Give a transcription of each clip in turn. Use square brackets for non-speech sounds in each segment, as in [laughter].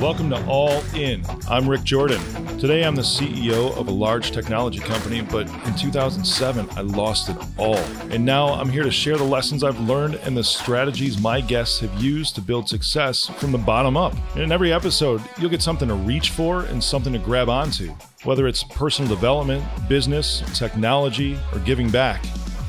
Welcome to All In. I'm Rick Jordan. Today I'm the CEO of a large technology company, but in 2007 I lost it all. And now I'm here to share the lessons I've learned and the strategies my guests have used to build success from the bottom up. And in every episode, you'll get something to reach for and something to grab onto, whether it's personal development, business, technology, or giving back.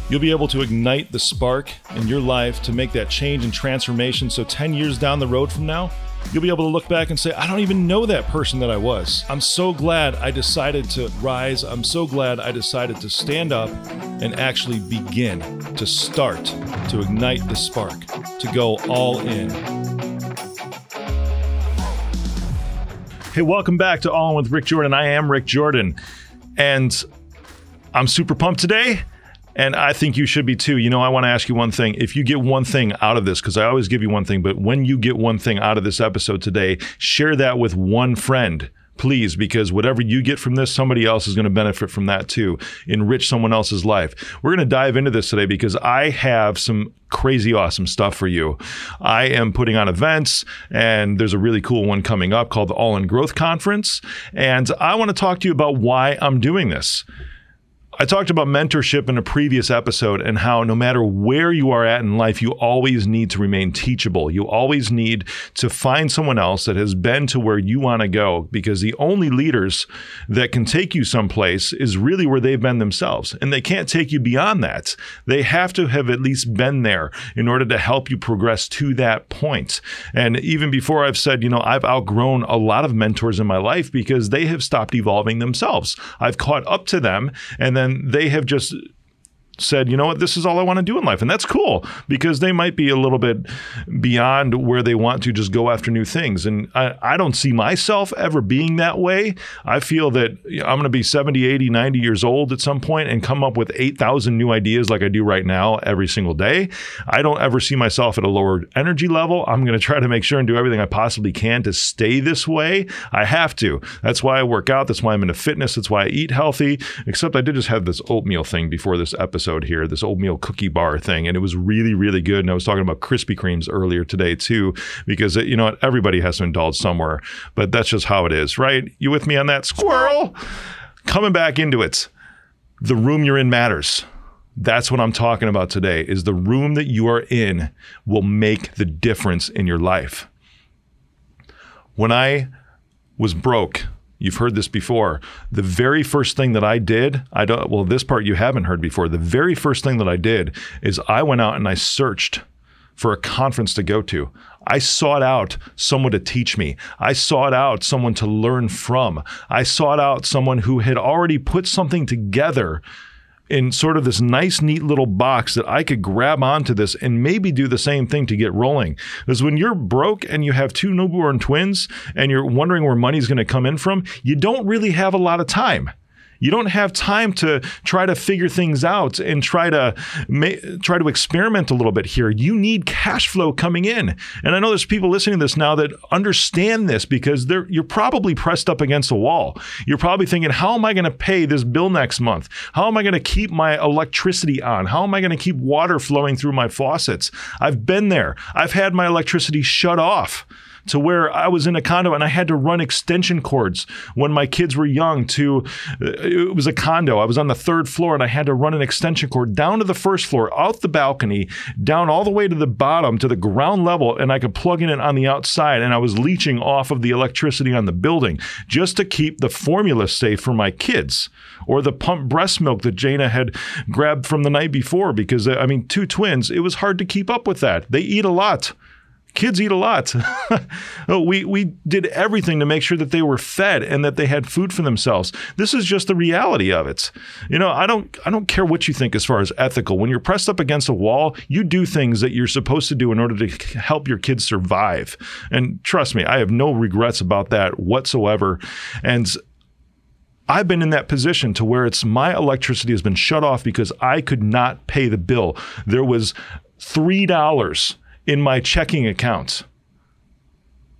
You'll be able to ignite the spark in your life to make that change and transformation so 10 years down the road from now, you'll be able to look back and say, I don't even know that person that I was. I'm so glad I decided to rise. I'm so glad I decided to stand up and actually begin to start to ignite the spark, to go all in. Hey, welcome back to All In with Rick Jordan. I am Rick Jordan, and I'm super pumped today and I think you should be too. You know, I want to ask you one thing. If you get one thing out of this, because I always give you one thing, but when you get one thing out of this episode today, share that with one friend please, because whatever you get from this, somebody else is going to benefit from that too. Enrich someone else's life. We're going to dive into this today because I have some crazy awesome stuff for you. I am putting on events, and there's a really cool one coming up called the All in Growth Conference. And I want to talk to you about why I'm doing this. I talked about mentorship in a previous episode and how no matter where you are at in life, you always need to remain teachable. You always need to find someone else that has been to where you want to go because the only leaders that can take you someplace is really where they've been themselves. And they can't take you beyond that. They have to have at least been there in order to help you progress to that point. And even before I've said, you know, I've outgrown a lot of mentors in my life because they have stopped evolving themselves. I've caught up to them and then they have just said, you know what, this is all I want to do in life. And that's cool because they might be a little bit beyond where they want to just go after new things. And I, I don't see myself ever being that way. I feel that I'm going to be 70, 80, 90 years old at some point and come up with 8,000 new ideas like I do right now every single day. I don't ever see myself at a lower energy level. I'm going to try to make sure and do everything I possibly can to stay this way. I have to. That's why I work out. That's why I'm into fitness. That's why I eat healthy. Except I did just have this oatmeal thing before this episode episode here, this oatmeal cookie bar thing, and it was really, really good. And I was talking about Krispy Kremes earlier today too, because uh, you know what, everybody has to indulge somewhere, but that's just how it is, right? You with me on that, squirrel? Coming back into it, the room you're in matters. That's what I'm talking about today. Is the room that you are in will make the difference in your life. When I was broke You've heard this before. The very first thing that I did, I don't well this part you haven't heard before. The very first thing that I did is I went out and I searched for a conference to go to. I sought out someone to teach me. I sought out someone to learn from. I sought out someone who had already put something together in sort of this nice, neat little box that I could grab onto this and maybe do the same thing to get rolling. Because when you're broke and you have two newborn twins and you're wondering where money's going to come in from, you don't really have a lot of time. You don't have time to try to figure things out and try to ma- try to experiment a little bit here. You need cash flow coming in. And I know there's people listening to this now that understand this because they're you're probably pressed up against a wall. You're probably thinking, how am I going to pay this bill next month? How am I going to keep my electricity on? How am I going to keep water flowing through my faucets? I've been there. I've had my electricity shut off to where I was in a condo and I had to run extension cords when my kids were young to uh, it was a condo. I was on the third floor and I had to run an extension cord down to the first floor, out the balcony, down all the way to the bottom to the ground level and I could plug in it on the outside and I was leeching off of the electricity on the building just to keep the formula safe for my kids or the pump breast milk that Jana had grabbed from the night before because uh, I mean two twins it was hard to keep up with that. They eat a lot. Kids eat a lot. [laughs] Oh, we we did everything to make sure that they were fed and that they had food for themselves. This is just the reality of it. You know, I don't I don't care what you think as far as ethical. When you're pressed up against a wall, you do things that you're supposed to do in order to help your kids survive. And trust me, I have no regrets about that whatsoever. And I've been in that position to where it's my electricity has been shut off because I could not pay the bill. There was $3 in my checking accounts.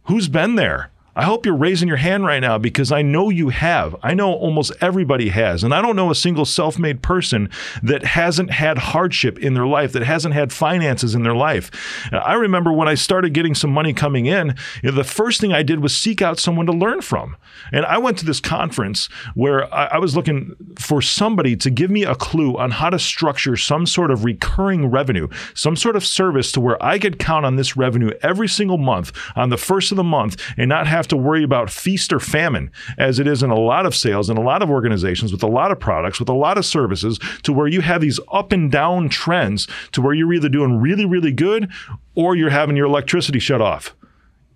Who's been there? I hope you're raising your hand right now because I know you have. I know almost everybody has. And I don't know a single self made person that hasn't had hardship in their life, that hasn't had finances in their life. I remember when I started getting some money coming in, you know, the first thing I did was seek out someone to learn from. And I went to this conference where I, I was looking for somebody to give me a clue on how to structure some sort of recurring revenue, some sort of service to where I could count on this revenue every single month on the first of the month and not have have to worry about feast or famine, as it is in a lot of sales and a lot of organizations with a lot of products, with a lot of services, to where you have these up and down trends to where you're either doing really, really good or you're having your electricity shut off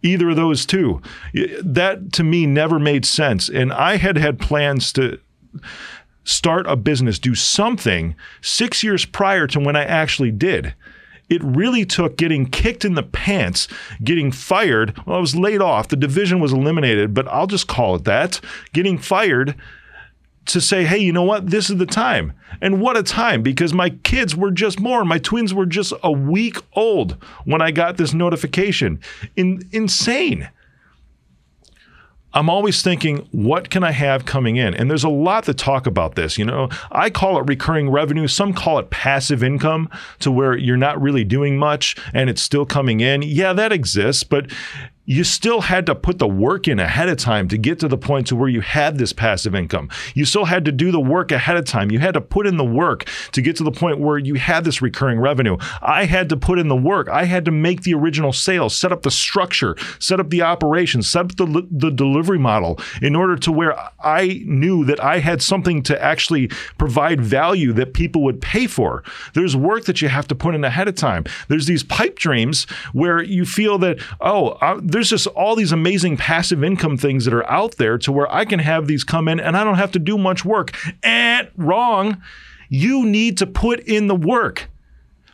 either of those two. That to me never made sense. And I had had plans to start a business, do something six years prior to when I actually did. It really took getting kicked in the pants, getting fired. Well, I was laid off. The division was eliminated, but I'll just call it that. Getting fired to say, hey, you know what? This is the time. And what a time because my kids were just born. My twins were just a week old when I got this notification. In, insane. I'm always thinking, what can I have coming in? And there's a lot to talk about this. You know, I call it recurring revenue. Some call it passive income to where you're not really doing much and it's still coming in. Yeah, that exists, but you still had to put the work in ahead of time to get to the point to where you had this passive income. You still had to do the work ahead of time. You had to put in the work to get to the point where you had this recurring revenue. I had to put in the work. I had to make the original sales, set up the structure, set up the operations, set up the, the delivery model in order to where I knew that I had something to actually provide value that people would pay for. There's work that you have to put in ahead of time. There's these pipe dreams where you feel that, oh, uh, there's just all these amazing passive income things that are out there to where I can have these come in and I don't have to do much work. And wrong. You need to put in the work.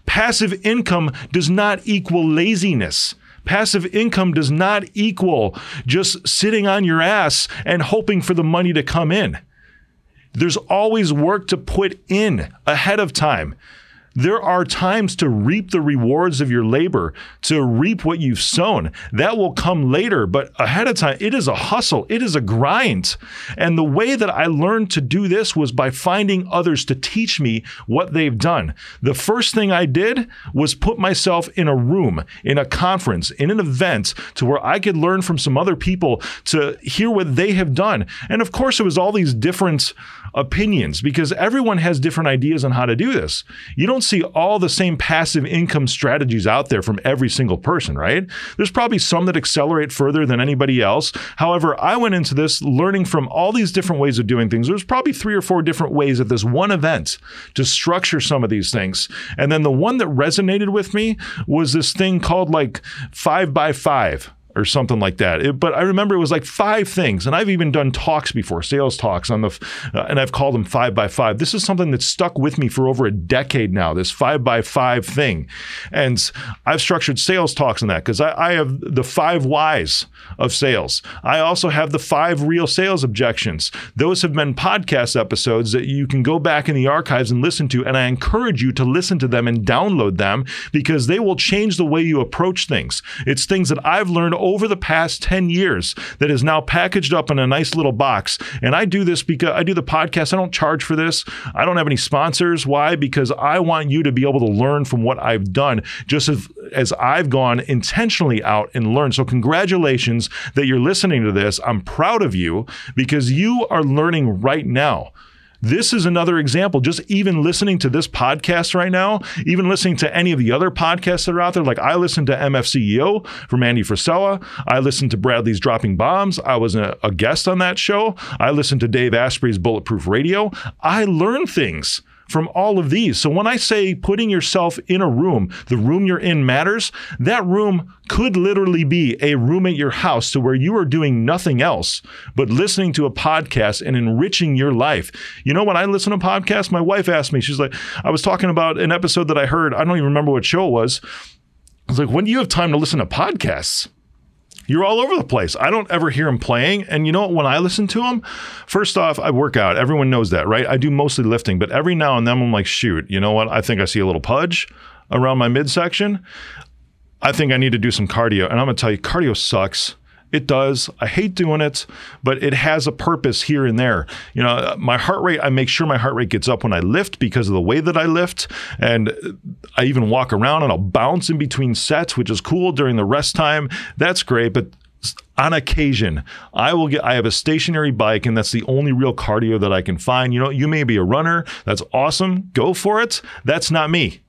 Passive income does not equal laziness. Passive income does not equal just sitting on your ass and hoping for the money to come in. There's always work to put in ahead of time. There are times to reap the rewards of your labor, to reap what you've sown. That will come later, but ahead of time, it is a hustle, it is a grind. And the way that I learned to do this was by finding others to teach me what they've done. The first thing I did was put myself in a room, in a conference, in an event to where I could learn from some other people to hear what they have done. And of course, it was all these different opinions because everyone has different ideas on how to do this. You don't see all the same passive income strategies out there from every single person, right? There's probably some that accelerate further than anybody else. However, I went into this learning from all these different ways of doing things. There's probably three or four different ways at this one event to structure some of these things. And then the one that resonated with me was this thing called like five by five or something like that. It, but I remember it was like five things, and I've even done talks before, sales talks on the, uh, and I've called them five by five. This is something that's stuck with me for over a decade now. This five by five thing, and I've structured sales talks on that because I, I have the five whys of sales. I also have the five real sales objections. Those have been podcast episodes that you can go back in the archives and listen to, and I encourage you to listen to them and download them because they will change the way you approach things. It's things that I've learned over the past 10 years that is now packaged up in a nice little box. And I do this because I do the podcast. I don't charge for this. I don't have any sponsors. Why? Because I want you to be able to learn from what I've done just as, as I've gone intentionally out and learned. So, congratulations that you're listening to this. I'm proud of you because you are learning right now. This is another example. Just even listening to this podcast right now, even listening to any of the other podcasts that are out there, like I listened to MFCEO from Andy Frisella. I listened to Brad Lea's Dropping Bombs. I was a, a guest on that show. I listened to Dave Asprey's Bulletproof Radio. I learned things from all of these. So when I say putting yourself in a room, the room you're in matters, that room could literally be a room at your house to where you are doing nothing else but listening to a podcast and enriching your life. You know, when I listen to podcasts, my wife asked me, she's like, I was talking about an episode that I heard, I don't even remember what show it was. I was like, when do you have time to listen to podcasts? You're all over the place. I don't ever hear him playing. And you know what? When I listen to him, first off, I work out. Everyone knows that, right? I do mostly lifting, but every now and then I'm like, shoot, you know what? I think I see a little pudge around my midsection. I think I need to do some cardio. And I'm going to tell you, cardio sucks. It does. I hate doing it, but it has a purpose here and there. You know, my heart rate, I make sure my heart rate gets up when I lift because of the way that I lift. And I even walk around and I'll bounce in between sets, which is cool during the rest time. That's great. But on occasion, I will get I have a stationary bike and that's the only real cardio that I can find. You know, you may be a runner, that's awesome. Go for it. That's not me.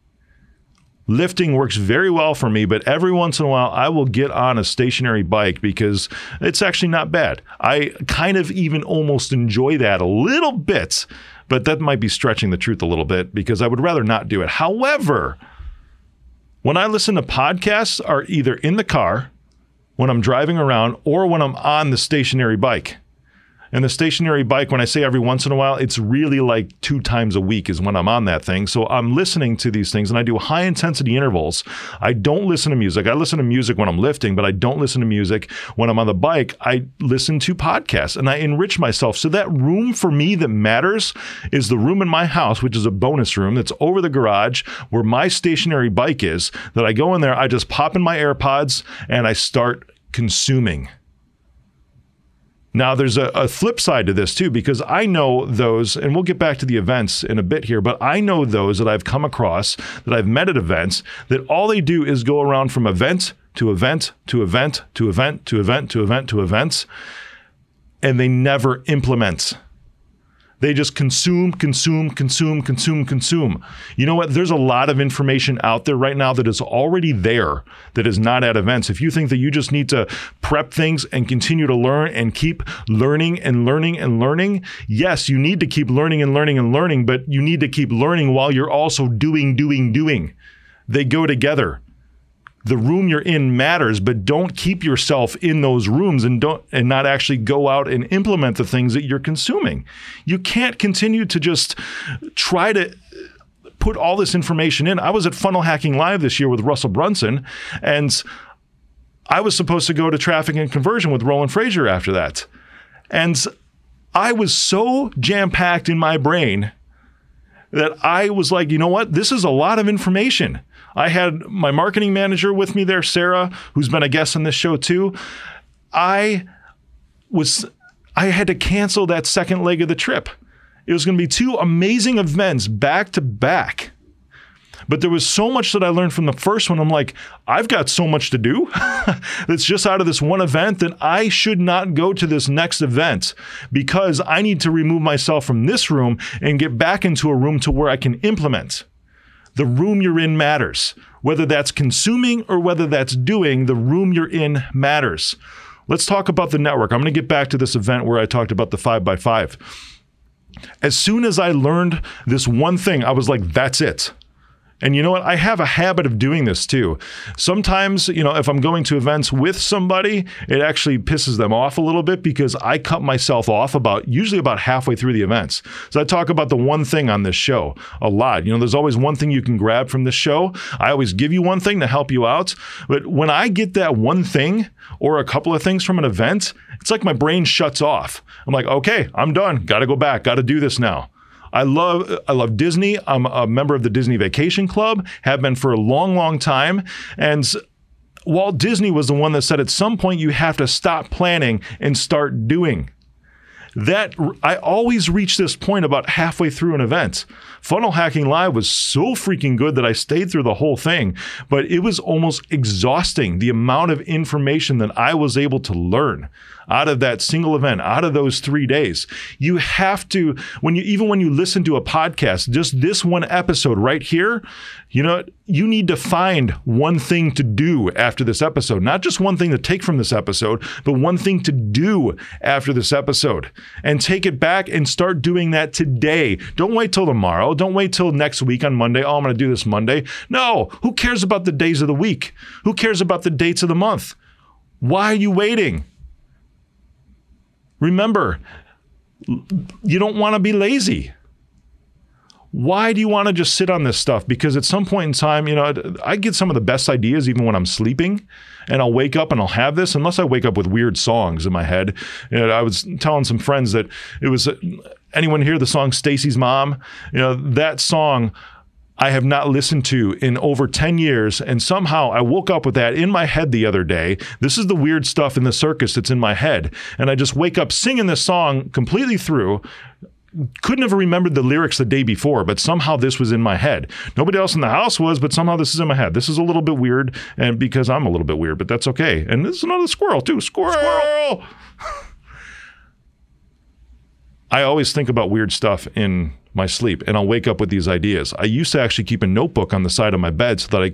Lifting works very well for me, but every once in a while I will get on a stationary bike because it's actually not bad. I kind of even almost enjoy that a little bit, but that might be stretching the truth a little bit because I would rather not do it. However, when I listen to podcasts are either in the car, when I'm driving around, or when I'm on the stationary bike. And the stationary bike, when I say every once in a while, it's really like two times a week is when I'm on that thing. So I'm listening to these things and I do high intensity intervals. I don't listen to music. I listen to music when I'm lifting, but I don't listen to music when I'm on the bike. I listen to podcasts and I enrich myself. So that room for me that matters is the room in my house, which is a bonus room that's over the garage where my stationary bike is. That I go in there, I just pop in my AirPods and I start consuming. Now, there's a, a, flip side to this too, because I know those, and we'll get back to the events in a bit here, but I know those that I've come across, that I've met at events, that all they do is go around from event to event to event to event to event to event to events, and they never implement. They just consume, consume, consume, consume, consume. You know what? There's a lot of information out there right now that is already there that is not at events. If you think that you just need to prep things and continue to learn and keep learning and learning and learning, yes, you need to keep learning and learning and learning, but you need to keep learning while you're also doing, doing, doing. They go together the room you're in matters, but don't keep yourself in those rooms and don't and not actually go out and implement the things that you're consuming. You can't continue to just try to put all this information in. I was at Funnel Hacking Live this year with Russell Brunson, and I was supposed to go to traffic and conversion with Roland Frasier after that. And I was so jam packed in my brain that I was like, you know what? This is a lot of information. I had my marketing manager with me there, Sarah, who's been a guest on this show too. I was I had to cancel that second leg of the trip. It was going to be two amazing events back to back. But there was so much that I learned from the first one. I'm like, I've got so much to do [laughs] that's just out of this one event that I should not go to this next event because I need to remove myself from this room and get back into a room to where I can implement. The room you're in matters. Whether that's consuming or whether that's doing, the room you're in matters. Let's talk about the network. I'm going to get back to this event where I talked about the 5 by 5 As soon as I learned this one thing, I was like, that's it. And you know what? I have a habit of doing this too. Sometimes, you know, if I'm going to events with somebody, it actually pisses them off a little bit because I cut myself off about usually about halfway through the events. So I talk about the one thing on this show a lot. You know, there's always one thing you can grab from this show. I always give you one thing to help you out. But when I get that one thing or a couple of things from an event, it's like my brain shuts off. I'm like, okay, I'm done. Got to go back. Got to do this now. I love I love Disney. I'm a member of the Disney Vacation Club, have been for a long, long time. And Walt Disney was the one that said at some point you have to stop planning and start doing. That I always reach this point about halfway through an event. Funnel Hacking Live was so freaking good that I stayed through the whole thing, but it was almost exhausting the amount of information that I was able to learn out of that single event, out of those three days. You have to, when you, even when you listen to a podcast, just this one episode right here, you know, you need to find one thing to do after this episode, not just one thing to take from this episode, but one thing to do after this episode and take it back and start doing that today. Don't wait till tomorrow. Don't wait till next week on Monday. Oh, I'm going to do this Monday. No, who cares about the days of the week? Who cares about the dates of the month? Why are you waiting? Remember, you don't want to be lazy. Why do you want to just sit on this stuff? Because at some point in time, you know, I get some of the best ideas even when I'm sleeping, and I'll wake up and I'll have this. Unless I wake up with weird songs in my head. You know, I was telling some friends that it was uh, anyone hear the song Stacy's Mom? You know, that song I have not listened to in over 10 years. And somehow I woke up with that in my head the other day. This is the weird stuff in the circus that's in my head. And I just wake up singing this song completely through. Couldn't have remembered the lyrics the day before, but somehow this was in my head. Nobody else in the house was, but somehow this is in my head. This is a little bit weird, and because I'm a little bit weird, but that's okay. And this is another squirrel, too. Squirrel! squirrel! [laughs] I always think about weird stuff in my sleep and I'll wake up with these ideas. I used to actually keep a notebook on the side of my bed so that I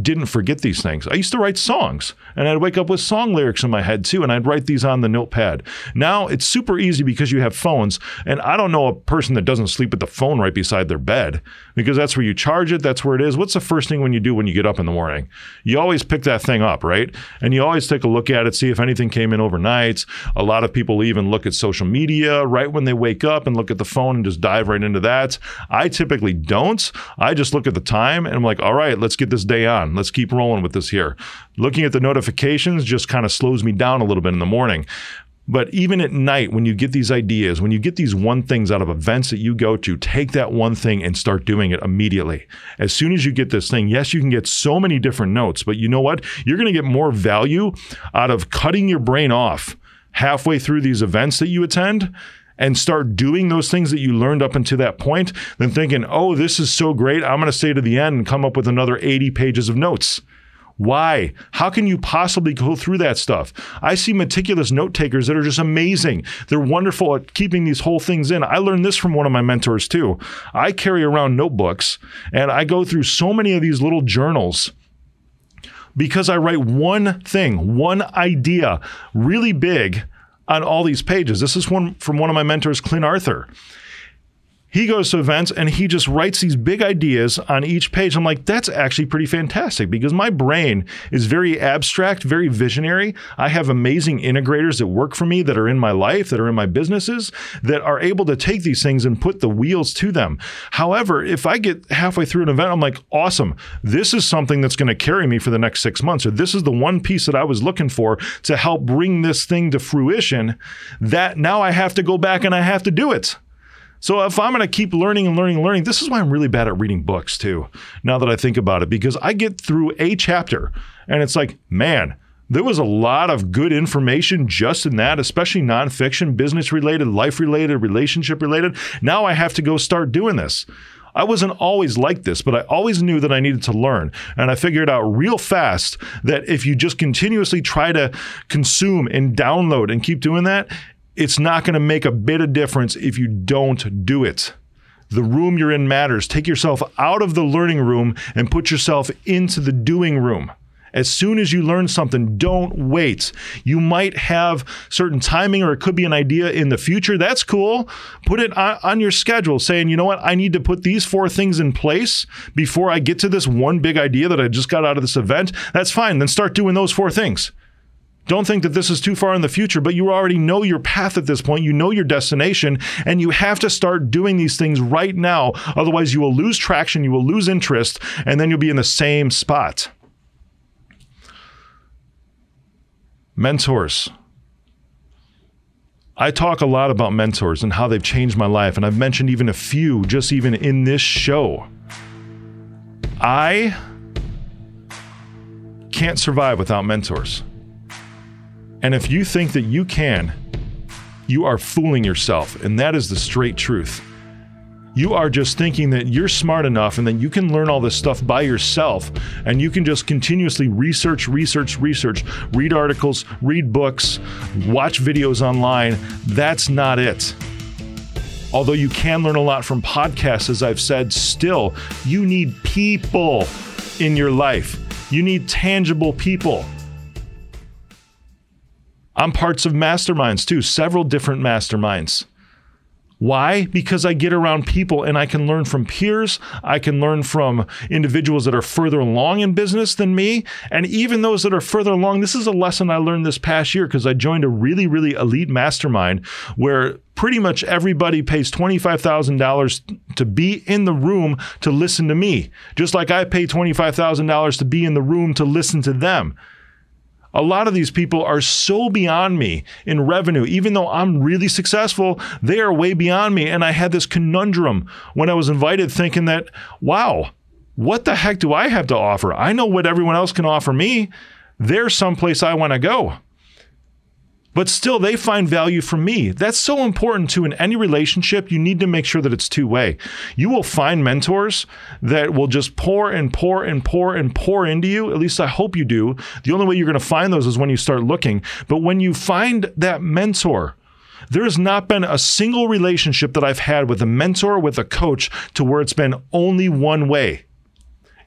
didn't forget these things. I used to write songs and I'd wake up with song lyrics in my head too and I'd write these on the notepad. Now it's super easy because you have phones and I don't know a person that doesn't sleep with the phone right beside their bed because that's where you charge it, that's where it is. What's the first thing when you do when you get up in the morning? You always pick that thing up, right? And you always take a look at it, see if anything came in overnight. A lot of people even look at social media right when they wake up and look at the phone and just dive right into that. I typically don't. I just look at the time and I'm like, all right, let's get this day on on. Let's keep rolling with this here. Looking at the notifications just kind of slows me down a little bit in the morning. But even at night, when you get these ideas, when you get these one things out of events that you go to, take that one thing and start doing it immediately. As soon as you get this thing, yes, you can get so many different notes, but you know what? You're going to get more value out of cutting your brain off halfway through these events that you attend and start doing those things that you learned up until that point than thinking, oh, this is so great. I'm going to stay to the end and come up with another 80 pages of notes. Why? How can you possibly go through that stuff? I see meticulous note takers that are just amazing. They're wonderful at keeping these whole things in. I learned this from one of my mentors too. I carry around notebooks and I go through so many of these little journals because I write one thing, one idea really big on all these pages. This is one from one of my mentors, Clint Arthur he goes to events and he just writes these big ideas on each page. I'm like, that's actually pretty fantastic because my brain is very abstract, very visionary. I have amazing integrators that work for me that are in my life, that are in my businesses, that are able to take these things and put the wheels to them. However, if I get halfway through an event, I'm like, awesome, this is something that's going to carry me for the next six months, or this is the one piece that I was looking for to help bring this thing to fruition. That now I have to go back and I have to do it. So if I'm going to keep learning and learning and learning, this is why I'm really bad at reading books too. Now that I think about it, because I get through a chapter and it's like, man, there was a lot of good information just in that, especially nonfiction, business related, life related, relationship related. Now I have to go start doing this. I wasn't always like this, but I always knew that I needed to learn. And I figured out real fast that if you just continuously try to consume and download and keep doing that, it's not going to make a bit of difference if you don't do it. The room you're in matters. Take yourself out of the learning room and put yourself into the doing room. As soon as you learn something, don't wait. You might have certain timing or it could be an idea in the future. That's cool. Put it on, your schedule saying, you know what, I need to put these four things in place before I get to this one big idea that I just got out of this event. That's fine. Then start doing those four things. Don't think that this is too far in the future, but you already know your path at this point. You know your destination, and you have to start doing these things right now. Otherwise, you will lose traction, you will lose interest, and then you'll be in the same spot. Mentors. I talk a lot about mentors and how they've changed my life, and I've mentioned even a few just even in this show. I can't survive without mentors. And if you think that you can, you are fooling yourself. And that is the straight truth. You are just thinking that you're smart enough and that you can learn all this stuff by yourself and you can just continuously research, research, research, read articles, read books, watch videos online. That's not it. Although you can learn a lot from podcasts, as I've said, still, you need people in your life. You need tangible people. I'm parts of masterminds too, several different masterminds. Why? Because I get around people and I can learn from peers. I can learn from individuals that are further along in business than me. And even those that are further along, this is a lesson I learned this past year because I joined a really, really elite mastermind where pretty much everybody pays $25,000 to be in the room to listen to me, just like I pay $25,000 to be in the room to listen to them. A lot of these people are so beyond me in revenue. Even though I'm really successful, they are way beyond me. And I had this conundrum when I was invited thinking that, wow, what the heck do I have to offer? I know what everyone else can offer me. There's someplace I want to go but still they find value from me. That's so important too. In any relationship, you need to make sure that it's two way. You will find mentors that will just pour and pour and pour and pour into you. At least I hope you do. The only way you're going to find those is when you start looking. But when you find that mentor, there has not been a single relationship that I've had with a mentor, with a coach, to where it's been only one way.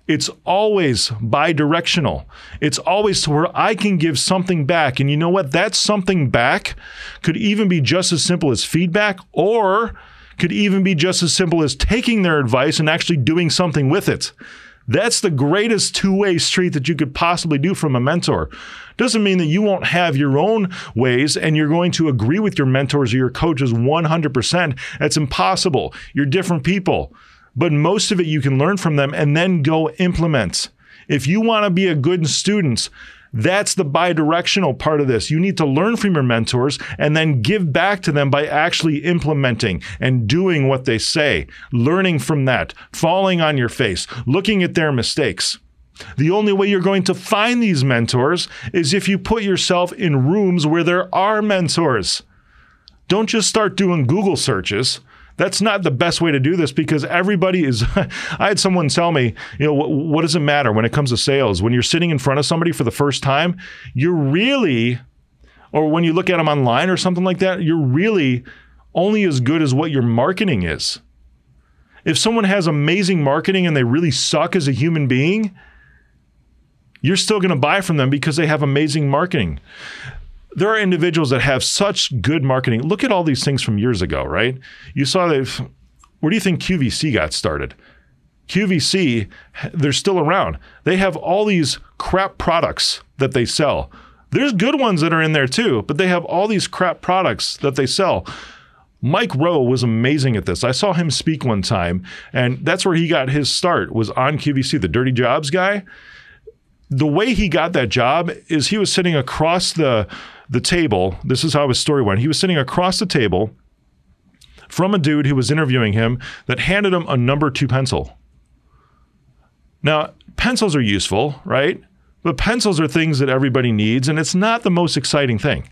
It's always bi directional. It's always to where I can give something back. And you know what? That something back could even be just as simple as feedback or could even be just as simple as taking their advice and actually doing something with it. That's the greatest two way street that you could possibly do from a mentor. Doesn't mean that you won't have your own ways and you're going to agree with your mentors or your coaches 100%. That's impossible. You're different people but most of it you can learn from them and then go implement. If you want to be a good student, that's the bi-directional part of this. You need to learn from your mentors and then give back to them by actually implementing and doing what they say, learning from that, falling on your face, looking at their mistakes. The only way you're going to find these mentors is if you put yourself in rooms where there are mentors. Don't just start doing Google searches that's not the best way to do this because everybody is. [laughs] I had someone tell me, you know, what, what does it matter when it comes to sales? When you're sitting in front of somebody for the first time, you're really, or when you look at them online or something like that, you're really only as good as what your marketing is. If someone has amazing marketing and they really suck as a human being, you're still going to buy from them because they have amazing marketing there are individuals that have such good marketing. Look at all these things from years ago, right? You saw that. Where do you think QVC got started? QVC, they're still around. They have all these crap products that they sell. There's good ones that are in there too, but they have all these crap products that they sell. Mike Rowe was amazing at this. I saw him speak one time, and that's where he got his start. Was on QVC, the Dirty Jobs guy. The way he got that job is he was sitting across the the table. This is how his story went. He was sitting across the table from a dude who was interviewing him that handed him a number two pencil. Now, pencils are useful, right? But pencils are things that everybody needs, and it's not the most exciting thing.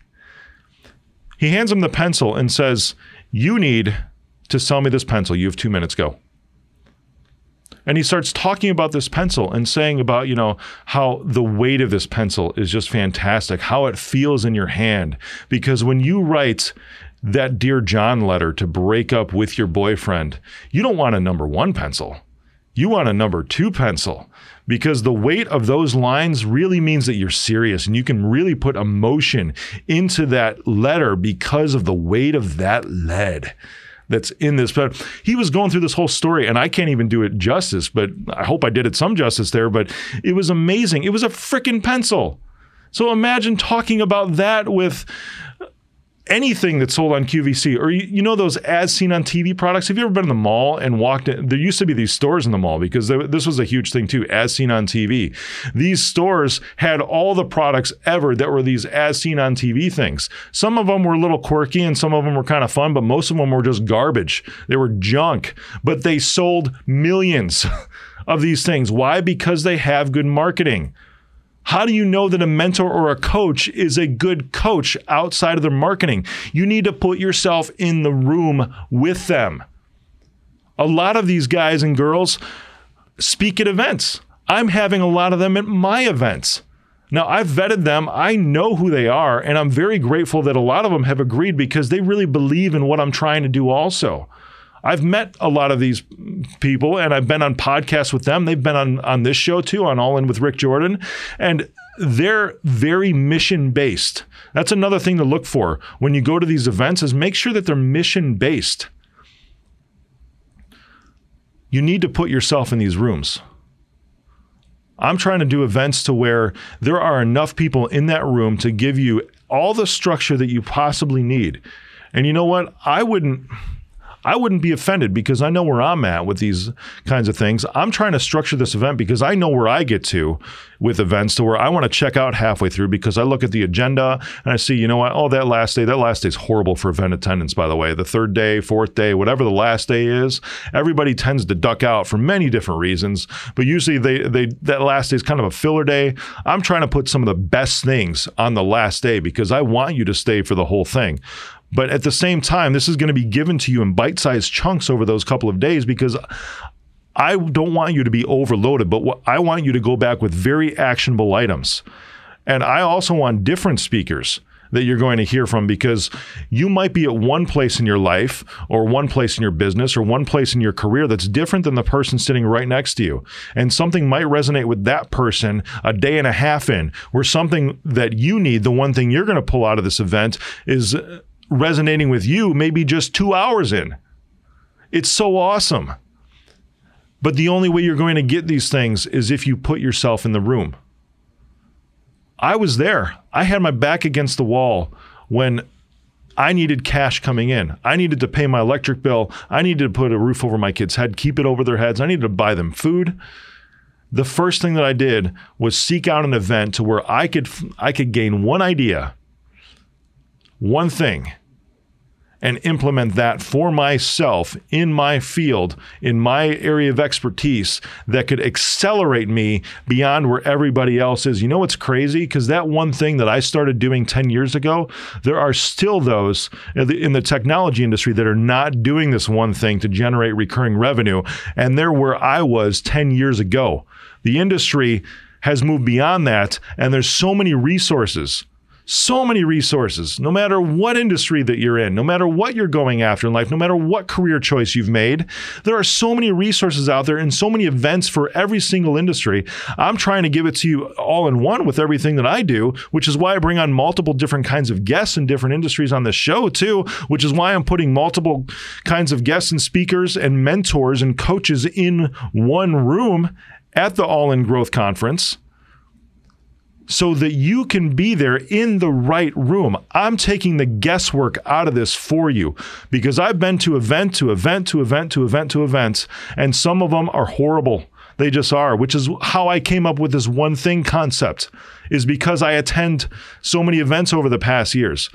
He hands him the pencil and says, You need to sell me this pencil. You have two minutes, go and he starts talking about this pencil and saying about you know how the weight of this pencil is just fantastic how it feels in your hand. Because when you write that dear john letter to break up with your boyfriend you don't want a number one pencil. You want a number two pencil. Because the weight of those lines really means that you're serious and you can really put emotion into that letter because of the weight of that lead that's in this. But he was going through this whole story, and I can't even do it justice, but I hope I did it some justice there. But it was amazing. It was a freaking pencil. So imagine talking about that with anything that's sold on QVC or you, you, know those as seen on TV products. Have you ever been in the mall and walked in? There used to be these stores in the mall because this was a huge thing too, as seen on TV. These stores had all the products ever that were these as seen on TV things. Some of them were a little quirky and some of them were kind of fun, but most of them were just garbage. They were junk, but they sold millions [laughs] of these things. Why? Because they have good marketing. How do you know that a mentor or a coach is a good coach outside of their marketing? You need to put yourself in the room with them. A lot of these guys and girls speak at events. I'm having a lot of them at my events. Now, I've vetted them. I know who they are, and I'm very grateful that a lot of them have agreed because they really believe in what I'm trying to do also. I've met a lot of these people and I've been on podcasts with them. They've been on, on this show too, on All In with Rick Jordan. And they're very mission based. That's another thing to look for when you go to these events is make sure that they're mission based. You need to put yourself in these rooms. I'm trying to do events to where there are enough people in that room to give you all the structure that you possibly need. And you know what? I wouldn't I wouldn't be offended because I know where I'm at with these kinds of things. I'm trying to structure this event because I know where I get to with events to where I want to check out halfway through because I look at the agenda and I see, you know what, oh, that last day, that last day is horrible for event attendance, by the way. The third day, fourth day, whatever the last day is, everybody tends to duck out for many different reasons. But usually they they that last day is kind of a filler day. I'm trying to put some of the best things on the last day because I want you to stay for the whole thing. But at the same time, this is going to be given to you in bite sized chunks over those couple of days because I don't want you to be overloaded, but what, I want you to go back with very actionable items. And I also want different speakers that you're going to hear from because you might be at one place in your life or one place in your business or one place in your career that's different than the person sitting right next to you. And something might resonate with that person a day and a half in, where something that you need, the one thing you're going to pull out of this event, is resonating with you maybe just two hours in. It's so awesome. But the only way you're going to get these things is if you put yourself in the room. I was there. I had my back against the wall when I needed cash coming in. I needed to pay my electric bill. I needed to put a roof over my kids' head, keep it over their heads. I needed to buy them food. The first thing that I did was seek out an event to where I could I could gain one idea, one thing, and implement that for myself in my field, in my area of expertise that could accelerate me beyond where everybody else is. You know what's crazy? Because that one thing that I started doing 10 years ago, there are still those in the technology industry that are not doing this one thing to generate recurring revenue. And they're where I was 10 years ago. The industry has moved beyond that, and there's so many resources so many resources, no matter what industry that you're in, no matter what you're going after in life, no matter what career choice you've made. There are so many resources out there and so many events for every single industry. I'm trying to give it to you all in one with everything that I do, which is why I bring on multiple different kinds of guests in different industries on this show, too, which is why I'm putting multiple kinds of guests and speakers and mentors and coaches in one room at the All in Growth Conference so that you can be there in the right room. I'm taking the guesswork out of this for you because I've been to event to event to event to event to events, and some of them are horrible. They just are, which is how I came up with this one thing concept, is because I attend so many events over the past years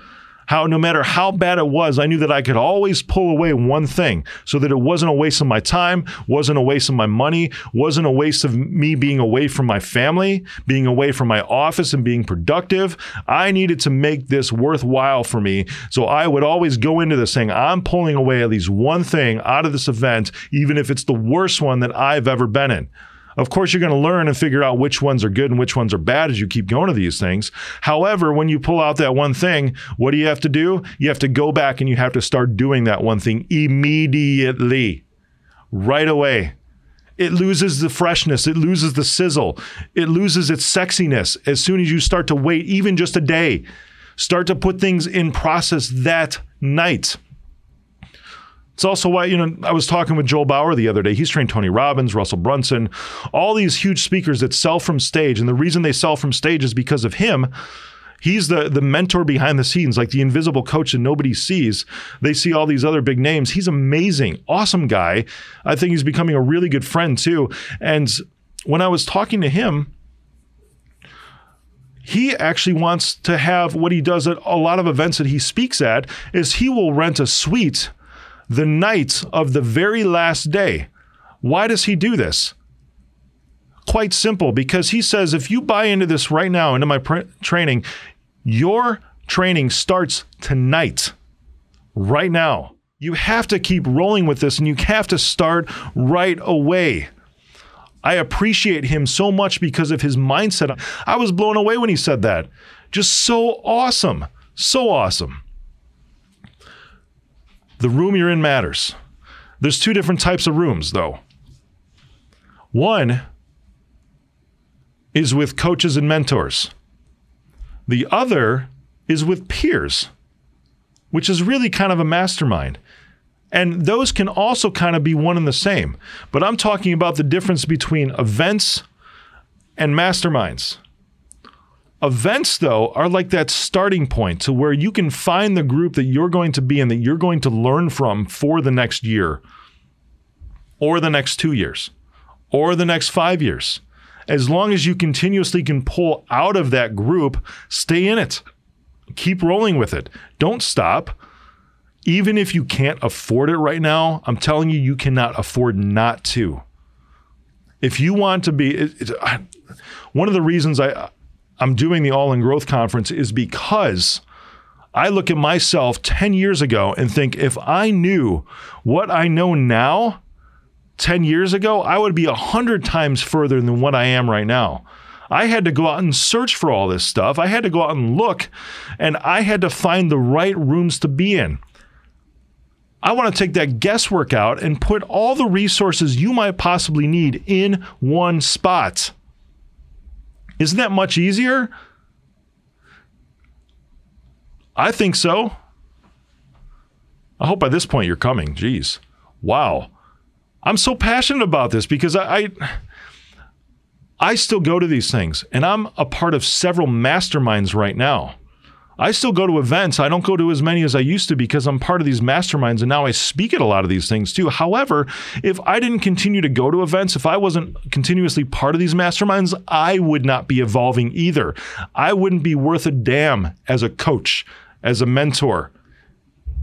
how no matter how bad it was, I knew that I could always pull away one thing so that it wasn't a waste of my time, wasn't a waste of my money, wasn't a waste of me being away from my family, being away from my office and being productive. I needed to make this worthwhile for me. So I would always go into this saying, I'm pulling away at least one thing out of this event, even if it's the worst one that I've ever been in. Of course, you're going to learn and figure out which ones are good and which ones are bad as you keep going to these things. However, when you pull out that one thing, what do you have to do? You have to go back and you have to start doing that one thing immediately, right away. It loses the freshness, it loses the sizzle, it loses its sexiness as soon as you start to wait even just a day. Start to put things in process that night. It's also why, you know, I was talking with Joel Bauer the other day. He's trained Tony Robbins, Russell Brunson, all these huge speakers that sell from stage. And the reason they sell from stage is because of him. He's the the mentor behind the scenes, like the invisible coach that nobody sees. They see all these other big names. He's amazing, awesome guy. I think he's becoming a really good friend too. And when I was talking to him, he actually wants to have what he does at a lot of events that he speaks at is he will rent a suite the night of the very last day. Why does he do this? Quite simple, because he says if you buy into this right now, into my pr- training, your training starts tonight, right now. You have to keep rolling with this and you have to start right away. I appreciate him so much because of his mindset. I was blown away when he said that. Just so awesome. So awesome. The room you're in matters. There's two different types of rooms, though. One is with coaches and mentors, the other is with peers, which is really kind of a mastermind. And those can also kind of be one and the same. But I'm talking about the difference between events and masterminds. Events, though, are like that starting point to where you can find the group that you're going to be in, that you're going to learn from for the next year, or the next two years, or the next five years. As long as you continuously can pull out of that group, stay in it. Keep rolling with it. Don't stop. Even if you can't afford it right now, I'm telling you, you cannot afford not to. If you want to be, it, it, one of the reasons I I'm doing the All in Growth conference is because I look at myself 10 years ago and think if I knew what I know now 10 years ago, I would be 100 times further than what I am right now. I had to go out and search for all this stuff. I had to go out and look, and I had to find the right rooms to be in. I want to take that guesswork out and put all the resources you might possibly need in one spot. Isn't that much easier? I think so. I hope by this point you're coming. Jeez. Wow. I'm so passionate about this because I, I I still go to these things and I'm a part of several masterminds right now. I still go to events. I don't go to as many as I used to because I'm part of these masterminds and now I speak at a lot of these things too. However, if I didn't continue to go to events, if I wasn't continuously part of these masterminds, I would not be evolving either. I wouldn't be worth a damn as a coach, as a mentor,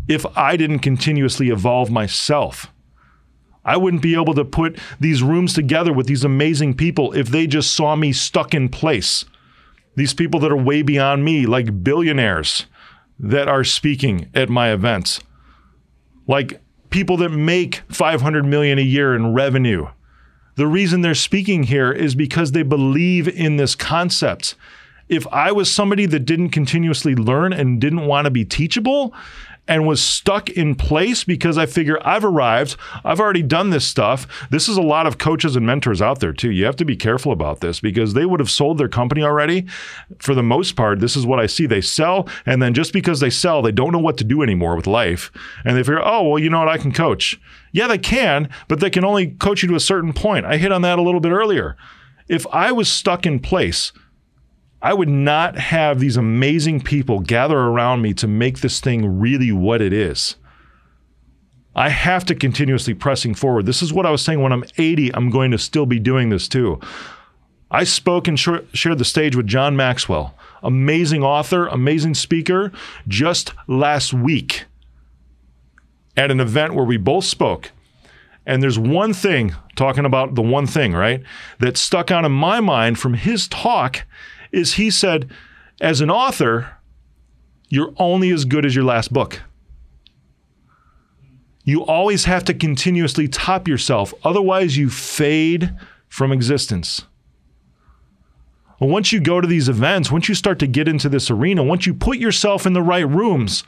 if I didn't continuously evolve myself. I wouldn't be able to put these rooms together with these amazing people if they just saw me stuck in place these people that are way beyond me, like billionaires that are speaking at my events, like people that make 500 million a year in revenue. The reason they're speaking here is because they believe in this concept. If I was somebody that didn't continuously learn and didn't want to be teachable and was stuck in place because I figure I've arrived. I've already done this stuff. This is a lot of coaches and mentors out there too. You have to be careful about this because they would have sold their company already. For the most part, this is what I see. They sell, and then just because they sell, they don't know what to do anymore with life. And they figure, oh, well, you know what? I can coach. Yeah, they can, but they can only coach you to a certain point. I hit on that a little bit earlier. If I was stuck in place, I would not have these amazing people gather around me to make this thing really what it is. I have to continuously pressing forward. This is what I was saying when I'm 80, I'm going to still be doing this too. I spoke and sh- shared the stage with John Maxwell, amazing author, amazing speaker, just last week at an event where we both spoke. And there's one thing, talking about the one thing, right, that stuck out in my mind from his talk is he said, as an author, you're only as good as your last book. You always have to continuously top yourself, otherwise, you fade from existence. once you go to these events, once you start to get into this arena, once you put yourself in the right rooms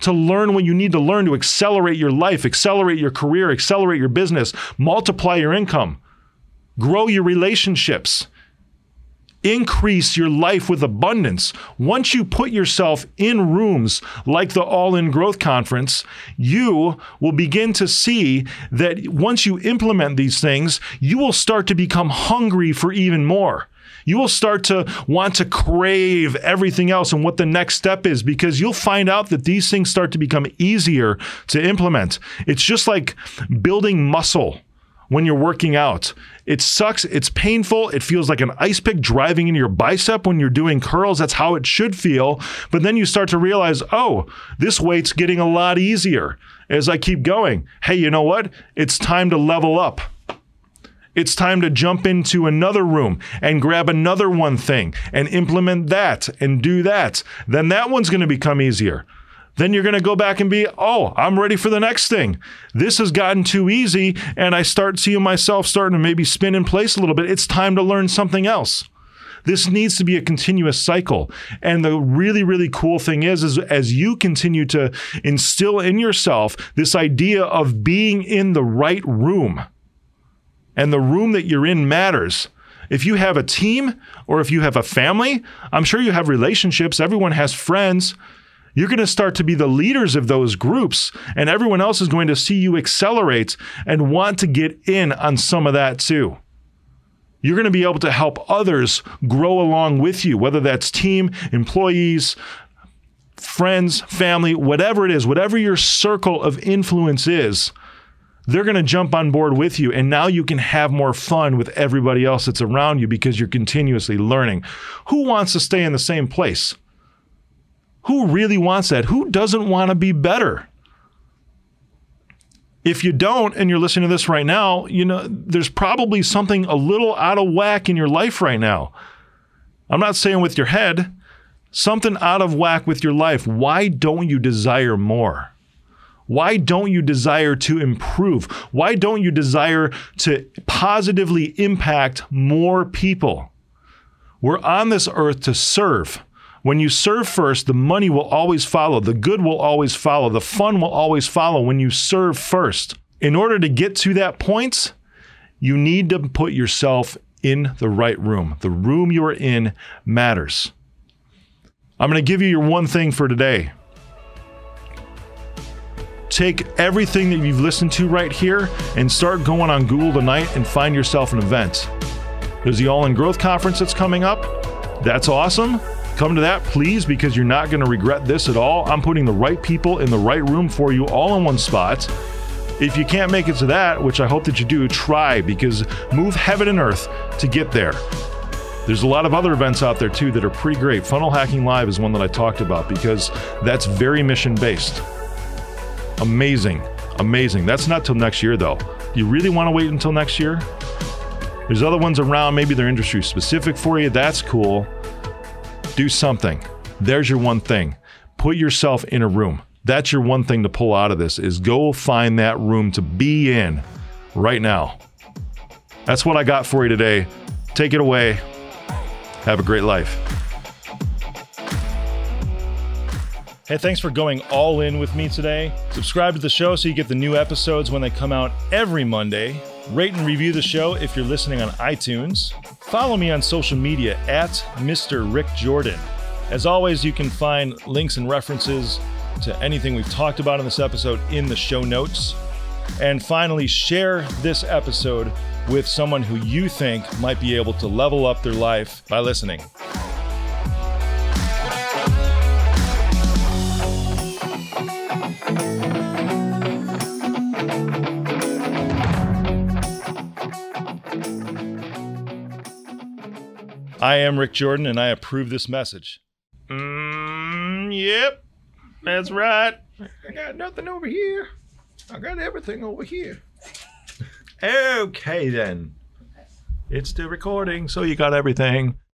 to learn what you need to learn to accelerate your life, accelerate your career, accelerate your business, multiply your income, grow your relationships, increase your life with abundance. Once you put yourself in rooms like the All In Growth Conference, you will begin to see that once you implement these things, you will start to become hungry for even more you will start to want to crave everything else and what the next step is because you'll find out that these things start to become easier to implement. It's just like building muscle when you're working out. It sucks. It's painful. It feels like an ice pick driving into your bicep when you're doing curls. That's how it should feel. But then you start to realize, oh, this weight's getting a lot easier as I keep going. Hey, you know what? It's time to level up. It's time to jump into another room and grab another one thing and implement that and do that. Then that one's going to become easier then you're going to go back and be, oh, I'm ready for the next thing. This has gotten too easy. And I start seeing myself starting to maybe spin in place a little bit. It's time to learn something else. This needs to be a continuous cycle. And the really, really cool thing is, is as you continue to instill in yourself this idea of being in the right room, and the room that you're in matters. If you have a team or if you have a family, I'm sure you have relationships. Everyone has friends. You're going to start to be the leaders of those groups, and everyone else is going to see you accelerate and want to get in on some of that too. You're going to be able to help others grow along with you, whether that's team, employees, friends, family, whatever it is, whatever your circle of influence is, they're going to jump on board with you. And now you can have more fun with everybody else that's around you because you're continuously learning. Who wants to stay in the same place? Who really wants that? Who doesn't want to be better? If you don't, and you're listening to this right now, you know, there's probably something a little out of whack in your life right now. I'm not saying with your head, something out of whack with your life. Why don't you desire more? Why don't you desire to improve? Why don't you desire to positively impact more people? We're on this earth to serve. When you serve first, the money will always follow, the good will always follow, the fun will always follow when you serve first. In order to get to that point, you need to put yourself in the right room. The room you are in matters. I'm going to give you your one thing for today. Take everything that you've listened to right here and start going on Google tonight and find yourself an event. There's the All in Growth Conference that's coming up. That's awesome. Come to that, please, because you're not going to regret this at all. I'm putting the right people in the right room for you all in one spot. If you can't make it to that, which I hope that you do, try because move heaven and earth to get there. There's a lot of other events out there too that are pretty great. Funnel Hacking Live is one that I talked about because that's very mission based. Amazing. Amazing. That's not till next year though. You really want to wait until next year? There's other ones around, maybe they're industry specific for you. That's cool. Do something. There's your one thing. Put yourself in a room. That's your one thing to pull out of this is go find that room to be in right now. That's what I got for you today. Take it away. Have a great life. Hey, thanks for going all in with me today. Subscribe to the show so you get the new episodes when they come out every Monday. Rate and review the show if you're listening on iTunes. Follow me on social media at Mr. Rick Jordan. As always, you can find links and references to anything we've talked about in this episode in the show notes. And finally, share this episode with someone who you think might be able to level up their life by listening. I am Rick Jordan, and I approve this message. Mm, yep, that's right. I got nothing over here. I got everything over here. okay, then. It's still recording, so you got everything.